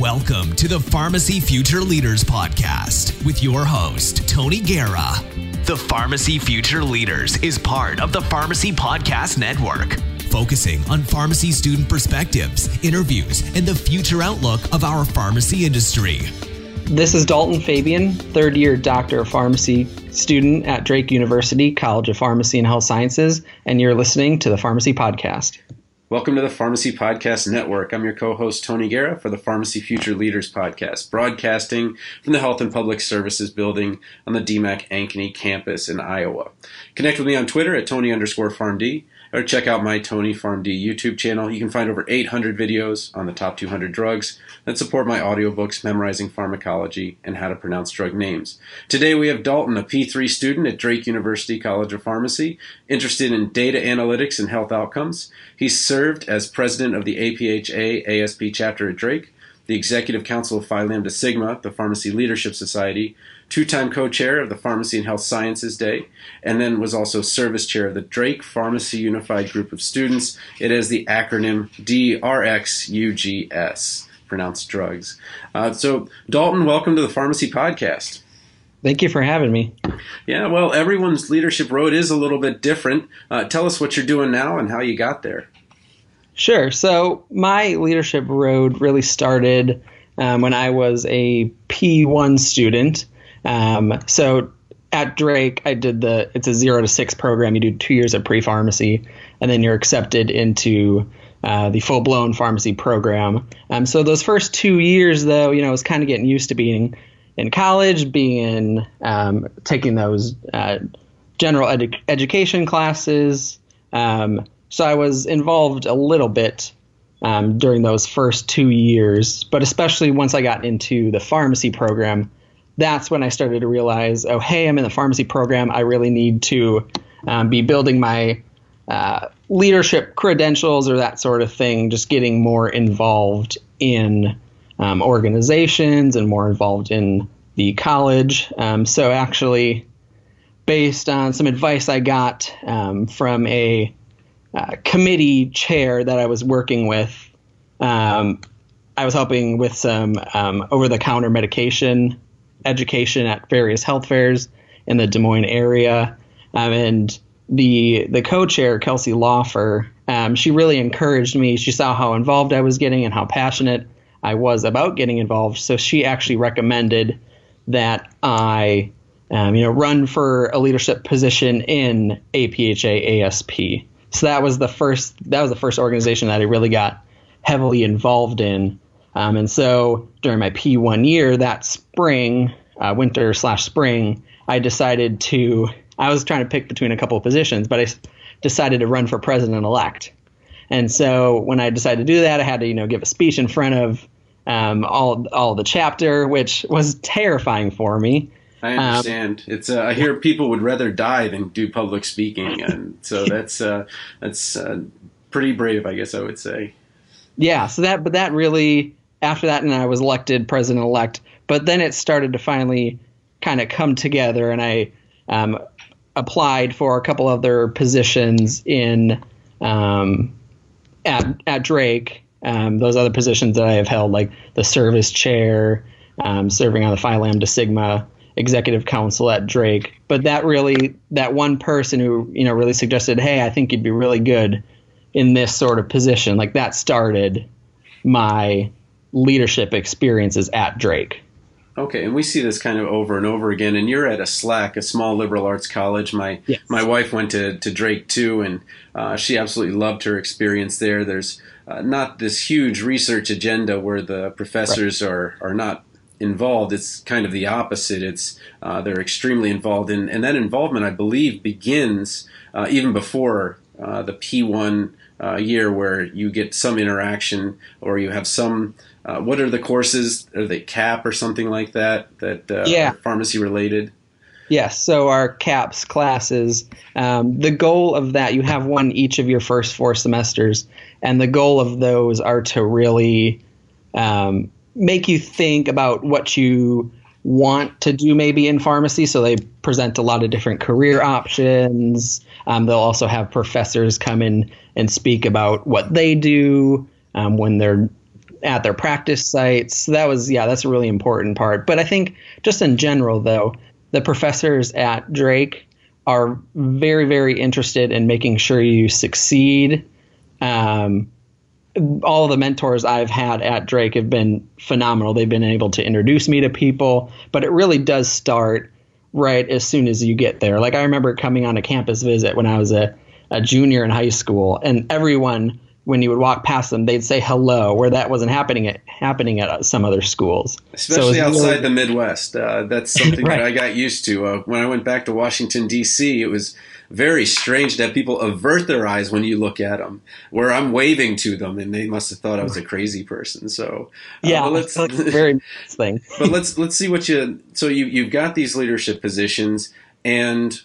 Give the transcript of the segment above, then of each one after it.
Welcome to the Pharmacy Future Leaders Podcast with your host, Tony Guerra. The Pharmacy Future Leaders is part of the Pharmacy Podcast Network, focusing on pharmacy student perspectives, interviews, and the future outlook of our pharmacy industry. This is Dalton Fabian, third year Doctor of Pharmacy student at Drake University College of Pharmacy and Health Sciences, and you're listening to the Pharmacy Podcast. Welcome to the Pharmacy Podcast Network. I'm your co host, Tony Guerra, for the Pharmacy Future Leaders Podcast, broadcasting from the Health and Public Services building on the DMACC Ankeny campus in Iowa. Connect with me on Twitter at Tony underscore PharmD or check out my Tony PharmD YouTube channel. You can find over 800 videos on the top 200 drugs that support my audiobooks memorizing pharmacology and how to pronounce drug names. Today we have Dalton, a P3 student at Drake University College of Pharmacy, interested in data analytics and health outcomes. He served as president of the APHA ASP chapter at Drake, the executive council of Phi Lambda Sigma, the Pharmacy Leadership Society, two time co chair of the Pharmacy and Health Sciences Day, and then was also service chair of the Drake Pharmacy Unified Group of Students. It has the acronym DRXUGS, pronounced drugs. Uh, so, Dalton, welcome to the Pharmacy Podcast. Thank you for having me. Yeah, well, everyone's leadership road is a little bit different. Uh, tell us what you're doing now and how you got there. Sure. So, my leadership road really started um, when I was a P1 student. Um, so at Drake, I did the it's a zero to six program. You do two years of pre pharmacy, and then you're accepted into uh, the full blown pharmacy program. Um, so those first two years, though, you know, I was kind of getting used to being in college, being um, taking those uh, general edu- education classes. Um, so I was involved a little bit um, during those first two years, but especially once I got into the pharmacy program that's when I started to realize, oh, hey, I'm in the pharmacy program. I really need to um, be building my uh, leadership credentials or that sort of thing, just getting more involved in um, organizations and more involved in the college. Um, so, actually, based on some advice I got um, from a uh, committee chair that I was working with, um, I was helping with some um, over the counter medication education at various health fairs in the Des Moines area. Um, and the the co-chair Kelsey Lawfer, um, she really encouraged me. She saw how involved I was getting and how passionate I was about getting involved. So she actually recommended that I, um, you know, run for a leadership position in APHA ASP. So that was the first that was the first organization that I really got heavily involved in. Um, and so during my P1 year that spring, uh, winter slash spring, I decided to, I was trying to pick between a couple of positions, but I decided to run for president elect. And so when I decided to do that, I had to, you know, give a speech in front of um, all all the chapter, which was terrifying for me. I understand. Um, it's uh, I hear people would rather die than do public speaking, and so that's uh, that's uh, pretty brave, I guess I would say. Yeah. So that, but that really after that, and I was elected president elect. But then it started to finally kind of come together, and I um, applied for a couple other positions in um, at at Drake. Um, those other positions that I have held, like the service chair, um, serving on the Phi Lambda Sigma executive council at Drake. But that really, that one person who you know really suggested, hey, I think you'd be really good in this sort of position. Like that started my leadership experiences at Drake. Okay, and we see this kind of over and over again. And you're at a SLAC, a small liberal arts college. My yes. my wife went to, to Drake too, and uh, she absolutely loved her experience there. There's uh, not this huge research agenda where the professors right. are are not involved. It's kind of the opposite. It's uh, they're extremely involved, in, and that involvement, I believe, begins uh, even before uh, the P1 uh, year, where you get some interaction or you have some uh, what are the courses? Are they CAP or something like that? That uh, yeah. pharmacy related. Yes. So our CAPS classes, um, the goal of that, you have one each of your first four semesters, and the goal of those are to really um, make you think about what you want to do maybe in pharmacy. So they present a lot of different career options. Um, they'll also have professors come in and speak about what they do um, when they're at their practice sites. So that was, yeah, that's a really important part. But I think just in general, though, the professors at Drake are very, very interested in making sure you succeed. Um, all the mentors I've had at Drake have been phenomenal. They've been able to introduce me to people, but it really does start right as soon as you get there. Like I remember coming on a campus visit when I was a, a junior in high school, and everyone when you would walk past them, they'd say hello, where that wasn't happening at happening at some other schools. Especially so outside really, the Midwest, uh, that's something right. that I got used to. Uh, when I went back to Washington D.C., it was very strange that people avert their eyes when you look at them, where I'm waving to them, and they must have thought I was a crazy person. So uh, yeah, let's very thing. but let's let's see what you. So you you've got these leadership positions, and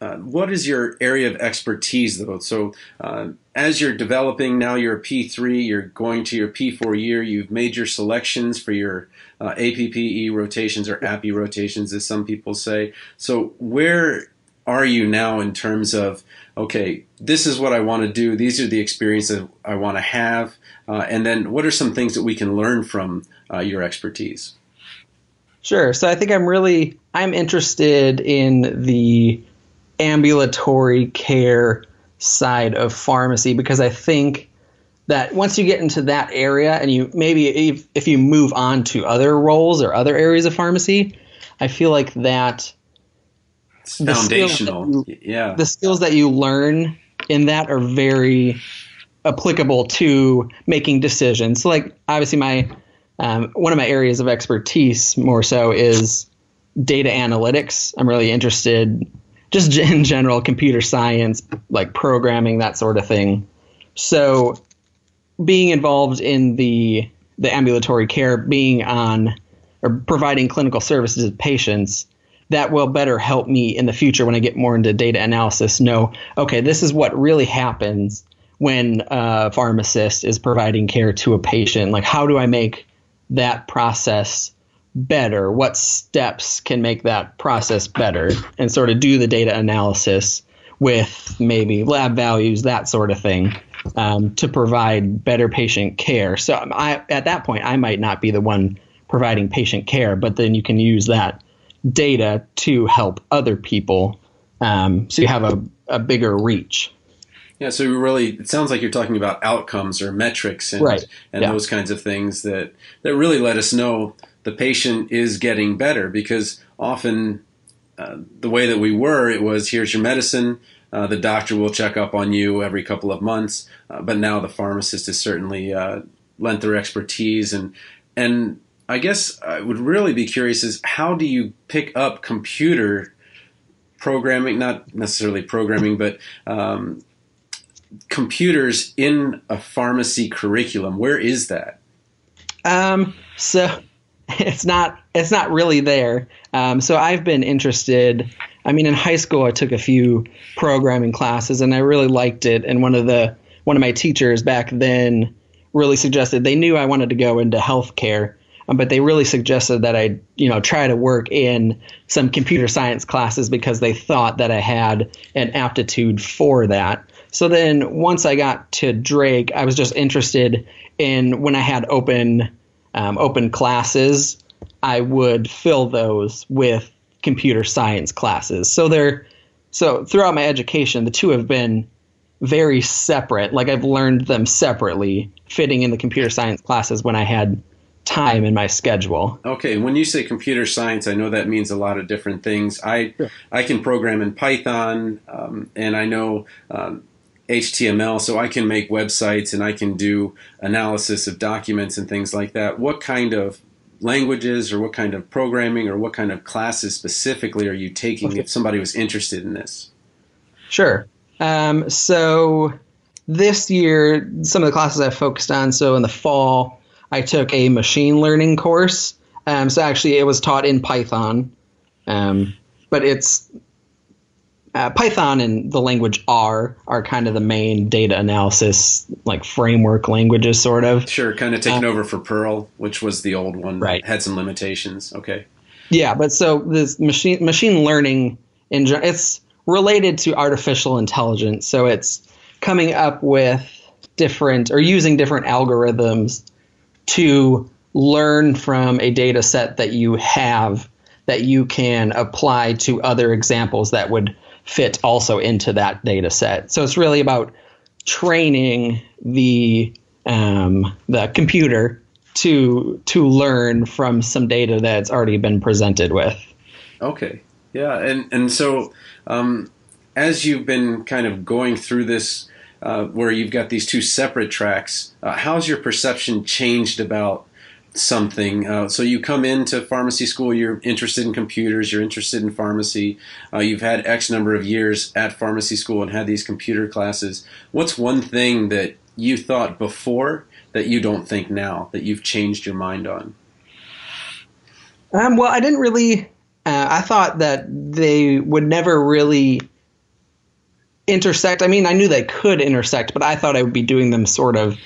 uh, what is your area of expertise though? So uh, as you're developing now, you're a P3, you're going to your P4 year, you've made your selections for your uh, APPE rotations or APPE rotations, as some people say. So where are you now in terms of okay, this is what I want to do, these are the experiences I want to have, uh, and then what are some things that we can learn from uh, your expertise? Sure. So I think I'm really I'm interested in the ambulatory care side of pharmacy because I think that once you get into that area and you maybe if, if you move on to other roles or other areas of pharmacy, I feel like that it's foundational. You, yeah. The skills that you learn in that are very applicable to making decisions. So like obviously my um, one of my areas of expertise more so is data analytics. I'm really interested just in general computer science, like programming, that sort of thing. So being involved in the the ambulatory care, being on or providing clinical services to patients that will better help me in the future when I get more into data analysis know, okay, this is what really happens when a pharmacist is providing care to a patient. Like, how do I make that process better? What steps can make that process better? And sort of do the data analysis with maybe lab values, that sort of thing, um, to provide better patient care. So I, at that point, I might not be the one providing patient care, but then you can use that data to help other people. Um, so you have a, a bigger reach. Yeah, so you really, it sounds like you're talking about outcomes or metrics and right. and yeah. those kinds of things that that really let us know the patient is getting better because often uh, the way that we were, it was here's your medicine. Uh, the doctor will check up on you every couple of months, uh, but now the pharmacist has certainly uh, lent their expertise and and I guess I would really be curious is how do you pick up computer programming, not necessarily programming, but um, computers in a pharmacy curriculum? Where is that? Um, so it's not it's not really there. Um, so I've been interested. I mean, in high school, I took a few programming classes, and I really liked it. And one of the one of my teachers back then really suggested they knew I wanted to go into healthcare, um, but they really suggested that I, you know, try to work in some computer science classes because they thought that I had an aptitude for that. So then once I got to Drake, I was just interested in when I had open um, open classes, I would fill those with computer science classes. So they're so throughout my education, the two have been very separate. Like I've learned them separately, fitting in the computer science classes when I had time in my schedule. Okay, when you say computer science, I know that means a lot of different things. I sure. I can program in Python, um, and I know um, HTML, so I can make websites and I can do analysis of documents and things like that. What kind of languages or what kind of programming or what kind of classes specifically are you taking okay. if somebody was interested in this? Sure. Um, so this year, some of the classes I focused on. So in the fall, I took a machine learning course. Um, so actually, it was taught in Python, um, but it's uh, Python and the language R are kind of the main data analysis like framework languages, sort of. Sure, kind of taking um, over for Perl, which was the old one. Right, had some limitations. Okay. Yeah, but so this machine machine learning in it's related to artificial intelligence, so it's coming up with different or using different algorithms to learn from a data set that you have that you can apply to other examples that would fit also into that data set. So it's really about training the um, the computer to to learn from some data that's already been presented with. Okay, yeah, and and so um, as you've been kind of going through this, uh, where you've got these two separate tracks, uh, how's your perception changed about something. Uh, so you come into pharmacy school, you're interested in computers, you're interested in pharmacy, uh, you've had X number of years at pharmacy school and had these computer classes. What's one thing that you thought before that you don't think now that you've changed your mind on? Um, well, I didn't really. Uh, I thought that they would never really intersect. I mean, I knew they could intersect, but I thought I would be doing them sort of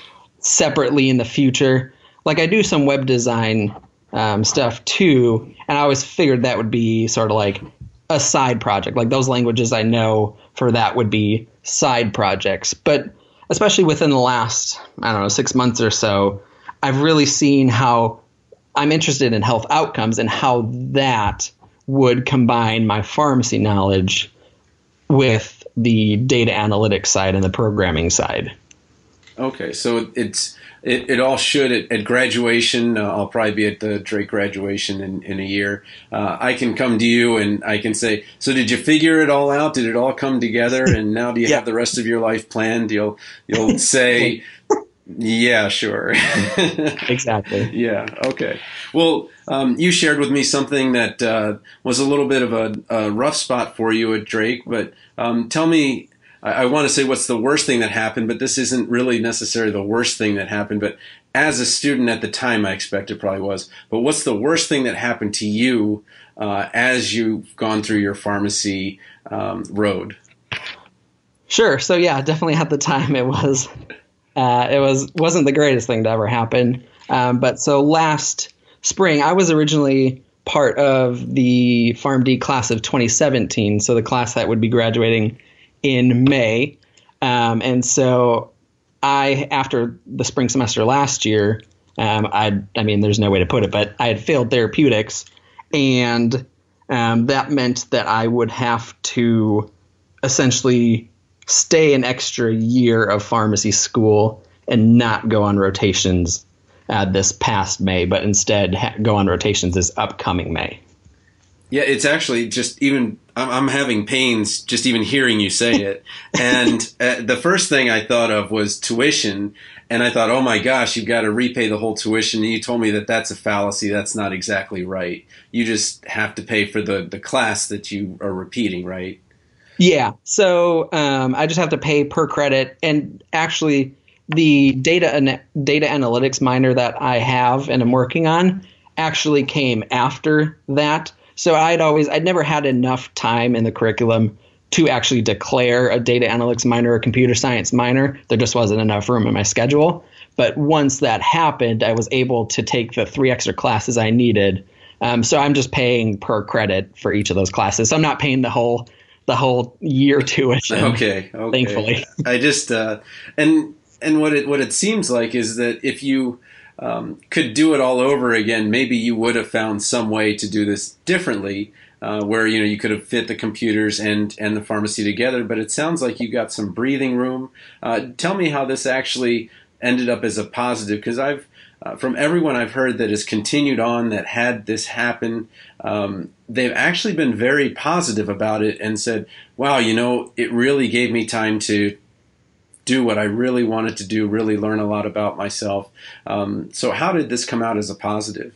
separately in the future like I do some web design um, stuff too, and I always figured that would be sort of like a side project. Like those languages I know for that would be side projects. But especially within the last, I don't know, six months or so, I've really seen how I'm interested in health outcomes and how that would combine my pharmacy knowledge with the data analytics side and the programming side. Okay, so it's it, it all should at, at graduation. Uh, I'll probably be at the Drake graduation in, in a year. Uh, I can come to you and I can say, "So did you figure it all out? Did it all come together? And now do you yeah. have the rest of your life planned?" You'll you'll say, "Yeah, sure." exactly. Yeah. Okay. Well, um, you shared with me something that uh, was a little bit of a, a, rough spot for you at Drake, but um, tell me I, I want to say what's the worst thing that happened, but this isn't really necessarily the worst thing that happened. But as a student at the time, I expect it probably was. But what's the worst thing that happened to you uh, as you've gone through your pharmacy um, road? Sure. So yeah, definitely at the time it was uh, it was wasn't the greatest thing to ever happen. Um, but so last spring, I was originally part of the PharmD class of 2017, so the class that would be graduating in May. Um, and so I, after the spring semester last year, um, I, I mean, there's no way to put it, but I had failed therapeutics, and um, that meant that I would have to essentially stay an extra year of pharmacy school and not go on rotations uh, this past May, but instead ha- go on rotations this upcoming May. Yeah, it's actually just even I'm, I'm having pains just even hearing you say it. and uh, the first thing I thought of was tuition, and I thought, oh my gosh, you've got to repay the whole tuition. And you told me that that's a fallacy. That's not exactly right. You just have to pay for the the class that you are repeating, right? Yeah. So um, I just have to pay per credit, and actually, the data data analytics minor that I have and I'm working on actually came after that. So I'd always, I'd never had enough time in the curriculum to actually declare a data analytics minor or computer science minor. There just wasn't enough room in my schedule. But once that happened, I was able to take the three extra classes I needed. Um, so I'm just paying per credit for each of those classes. So I'm not paying the whole the whole year tuition. Okay, okay. Thankfully, I just uh, and and what it what it seems like is that if you um, could do it all over again, maybe you would have found some way to do this differently, uh, where you know you could have fit the computers and and the pharmacy together. But it sounds like you got some breathing room. Uh, tell me how this actually ended up as a positive, because I've uh, from everyone I've heard that has continued on that had this happen, um, they've actually been very positive about it and said, "Wow, you know, it really gave me time to do what I really wanted to do, really learn a lot about myself. Um, so, how did this come out as a positive?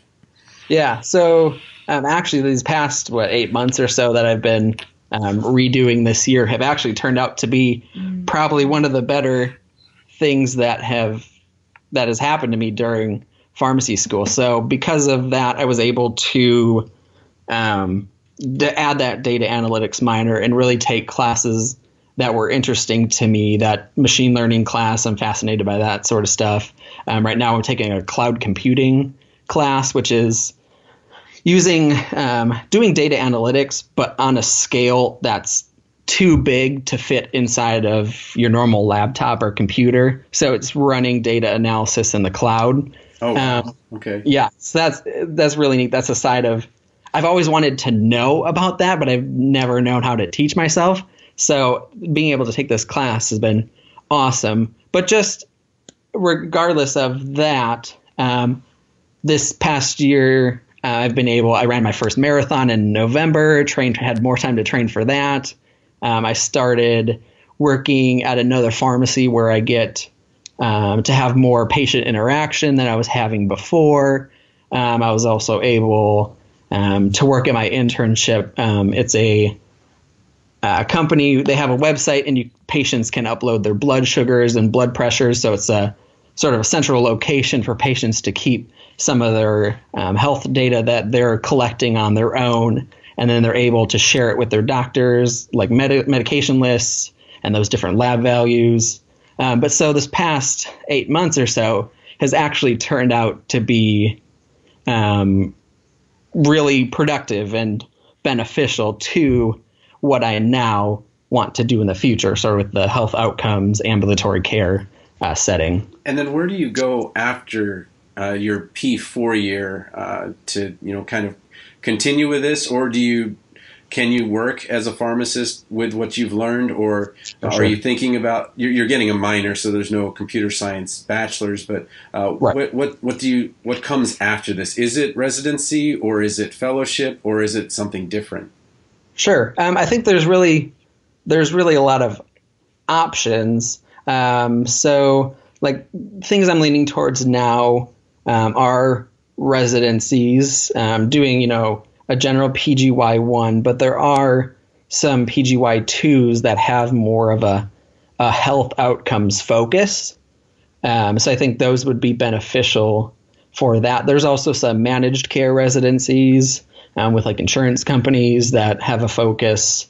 Yeah, so um, actually, these past what eight months or so that I've been um, redoing this year have actually turned out to be mm. probably one of the better things that have that has happened to me during pharmacy school. So, because of that, I was able to um, to add that data analytics minor and really take classes that were interesting to me. That machine learning class, I'm fascinated by that sort of stuff. Um, right now, I'm taking a cloud computing class, which is using um, doing data analytics, but on a scale that's too big to fit inside of your normal laptop or computer. So it's running data analysis in the cloud. Oh, um, okay. Yeah, so that's that's really neat. That's a side of I've always wanted to know about that, but I've never known how to teach myself. So being able to take this class has been awesome. But just regardless of that, um, this past year uh, I've been able. I ran my first marathon in November. Trained, had more time to train for that. Um, I started working at another pharmacy where I get um, to have more patient interaction than I was having before. Um, I was also able um, to work at my internship. Um, it's a, a, company, they have a website, and you, patients can upload their blood sugars and blood pressures. So it's a sort of a central location for patients to keep some of their um, health data that they're collecting on their own. And then they're able to share it with their doctors, like med- medication lists and those different lab values. Um, but so this past eight months or so has actually turned out to be um, really productive and beneficial to what I now want to do in the future, sort of with the health outcomes, ambulatory care uh, setting. And then where do you go after uh, your P4 year uh, to, you know, kind of continue with this, or do you can you work as a pharmacist with what you've learned, or sure. are you thinking about you're, you're, getting a minor, so there's no computer science bachelor's, but uh, right. what what what do you what comes after this? Is it residency, or is it fellowship, or is it something different? Sure, um, I think there's really there's really a lot of options. Um, so like things I'm leaning towards now um, are residencies, um, doing you know a general PGY1, but there are some PGY2s that have more of a, a health outcomes focus. Um, so I think those would be beneficial for that. There's also some managed care residencies um, with like insurance companies that have a focus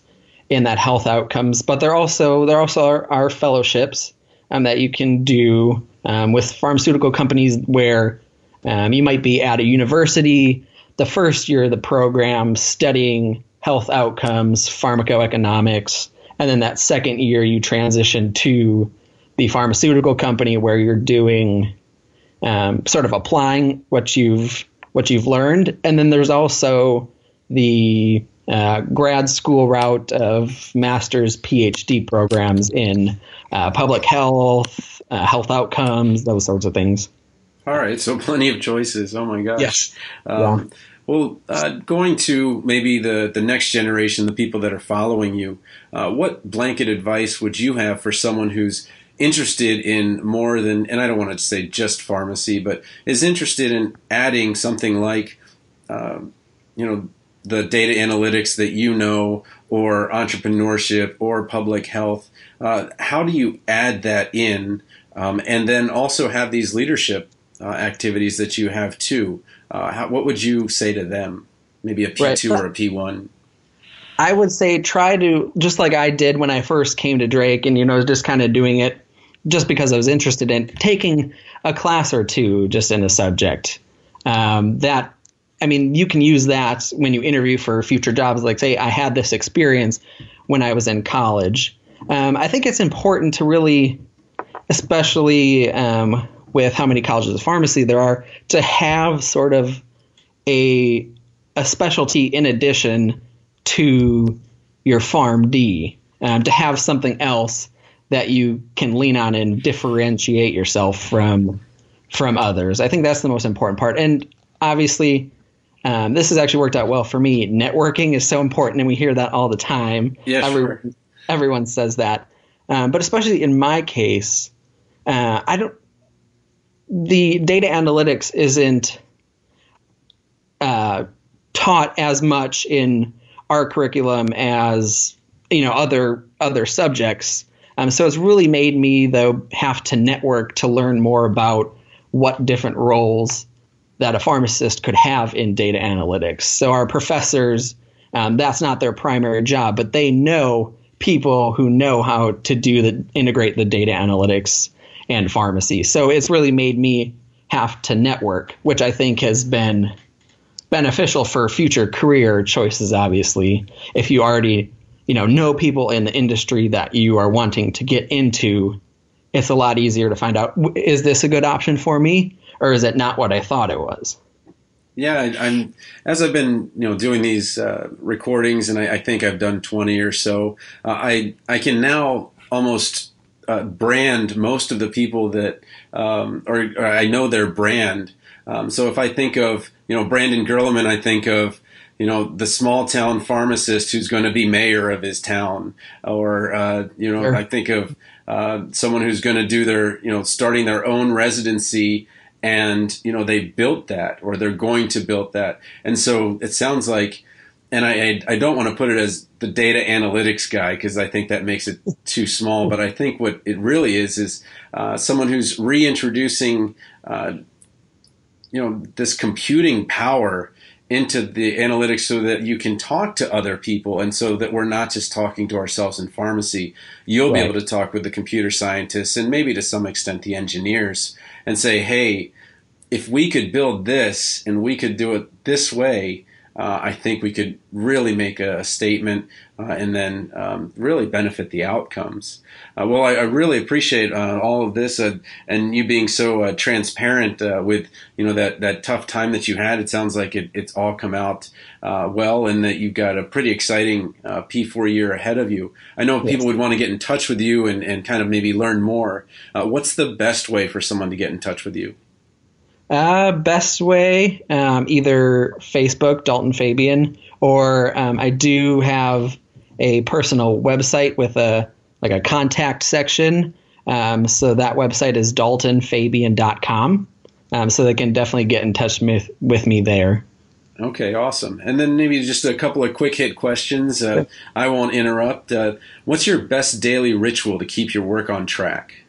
in that health outcomes, but there also there also are, are fellowships um, that you can do um, with pharmaceutical companies where um, you might be at a university the first year of the program studying health outcomes, pharmacoeconomics, and then that second year you transition to the pharmaceutical company where you're doing um, sort of applying what you've what you've learned, and then there's also the uh, grad school route of master's PhD programs in uh, public health, uh, health outcomes, those sorts of things. All right, so plenty of choices. Oh my gosh. Yes. Um, yeah. Well, uh, going to maybe the, the next generation, the people that are following you, uh, what blanket advice would you have for someone who's interested in more than, and I don't want to say just pharmacy, but is interested in adding something like, uh, you know, the data analytics that you know, or entrepreneurship, or public health? Uh, how do you add that in? Um, and then also have these leadership uh, activities that you have too. Uh, how, what would you say to them? Maybe a P2 right. or a P1? I would say try to, just like I did when I first came to Drake and, you know, just kind of doing it just because I was interested in taking a class or two just in a subject. Um, that, I mean, you can use that when you interview for future jobs. Like, say, I had this experience when I was in college. Um, I think it's important to really, especially um, with how many colleges of pharmacy there are to have sort of a a specialty in addition to your PharmD um, to have something else that you can lean on and differentiate yourself from from others. I think that's the most important part. And obviously, um, this has actually worked out well for me. Networking is so important, and we hear that all the time. Yeah, everyone, sure. everyone says that. Um, but especially in my case, uh, I don't the data analytics isn't uh, taught as much in our curriculum as you know other other subjects. Um, so it's really made me though have to network to learn more about what different roles that a pharmacist could have in data analytics. So our professors, um, that's not their primary job, but they know people who know how to do the integrate the data analytics and pharmacy. So it's really made me have to network, which I think has been beneficial for future career choices obviously. If you already, you know, know people in the industry that you are wanting to get into, it's a lot easier to find out is this a good option for me or is it not what I thought it was? Yeah, I, am as I've been you know doing these uh, recordings, and I, I, think I've done 20 or so. Uh, I I can now almost uh, brand most of the people that, um, or, or, I know their brand. Um, so if I think of you know Brandon Gerleman, I think of you know the small town pharmacist who's going to be mayor of his town, or uh, you know sure. I think of uh, someone who's going to do their you know starting their own residency and you know they built that or they're going to build that and so it sounds like and I, I don't want to put it as the data analytics guy because I think that makes it too small. But I think what it really is is uh, someone who's reintroducing, uh, you know, this computing power into the analytics so that you can talk to other people and so that we're not just talking to ourselves in pharmacy. You'll right. be able to talk with the computer scientists and maybe to some extent the engineers and say, hey, if we could build this and we could do it this way, uh, I think we could really make a statement uh, and then um, really benefit the outcomes. Uh, well, I, I, really appreciate uh, all of this uh, and you being so uh, transparent with you know that that tough time that you had. It sounds like it, it's all come out well, and that you've got a pretty exciting P4 year ahead of you. I know people would want to get in touch with you and, and kind of maybe learn more. what's the best way for someone to get in touch with you? Uh, best way, um, either Facebook, Dalton Fabian, or um, I do have a personal website with a like a contact section. Um, so that website is daltonfabian.com. Um, so they can definitely get in touch with, with me there. Okay, awesome. And then maybe just a couple of quick hit questions. Uh, I won't interrupt. Uh, what's your best daily ritual to keep your work on track?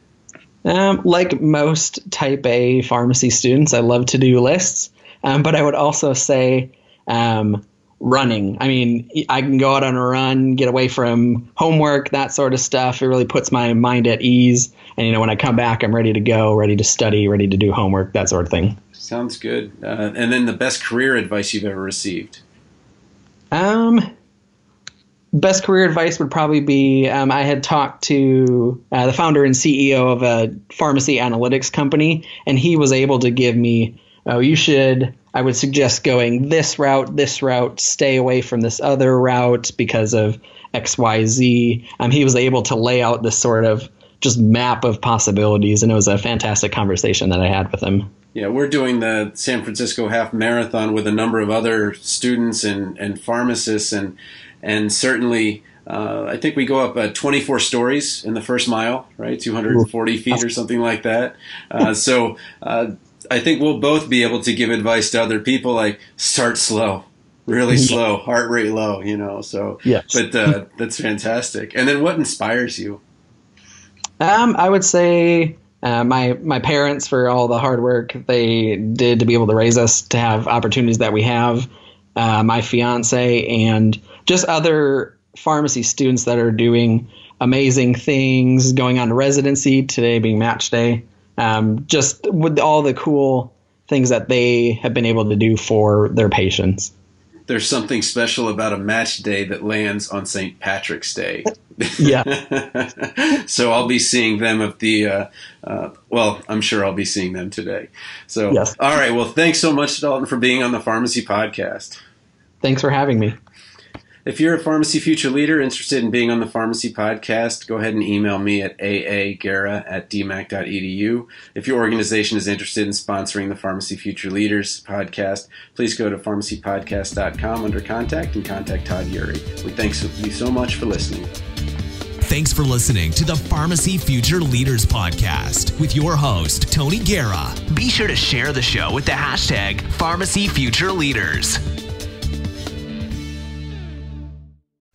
Um, like most type A pharmacy students, I love to do lists, um, but I would also say um, running. I mean, I can go out on a run, get away from homework, that sort of stuff. It really puts my mind at ease. And, you know, when I come back, I'm ready to go, ready to study, ready to do homework, that sort of thing. Sounds good. Uh, and then the best career advice you've ever received? Um, best career advice would probably be um, I had talked to uh, the founder and CEO of a pharmacy analytics company, and he was able to give me, oh, you should, I would suggest going this route, this route, stay away from this other route because of XYZ. Um, he was able to lay out this sort of just map of possibilities, and it was a fantastic conversation that I had with him. Yeah, we're doing the San Francisco Half Marathon with a number of other students and, and pharmacists, and and certainly uh, I think we go up uh, 24 stories in the first mile, right? 240 feet or something like that. Uh, so uh, I think we'll both be able to give advice to other people like start slow, really slow, heart rate low, you know. So, yes. but uh, that's fantastic. And then what inspires you? Um, I would say uh, my my parents for all the hard work they did to be able to raise us to have opportunities that we have. my fiance and just other pharmacy students that are doing amazing things, going on to residency today being match day. Um, just with all the cool things that they have been able to do for their patients. There's something special about a match day that lands on St. Patrick's Day. yeah. so I'll be seeing them at the, uh, uh, well, I'm sure I'll be seeing them today. So, yes. all right. Well, thanks so much, Dalton, for being on the Pharmacy Podcast. Thanks for having me. If you're a pharmacy future leader interested in being on the pharmacy podcast, go ahead and email me at aguerra at dmacc.edu. If your organization is interested in sponsoring the Pharmacy Future Leaders podcast, please go to pharmacypodcast.com under contact and contact Todd Eury. We thank you so much for listening. Thanks for listening to the Pharmacy Future Leaders Podcast with your host, Tony Guerra. Be sure to share the show with the hashtag Pharmacy Future Leaders.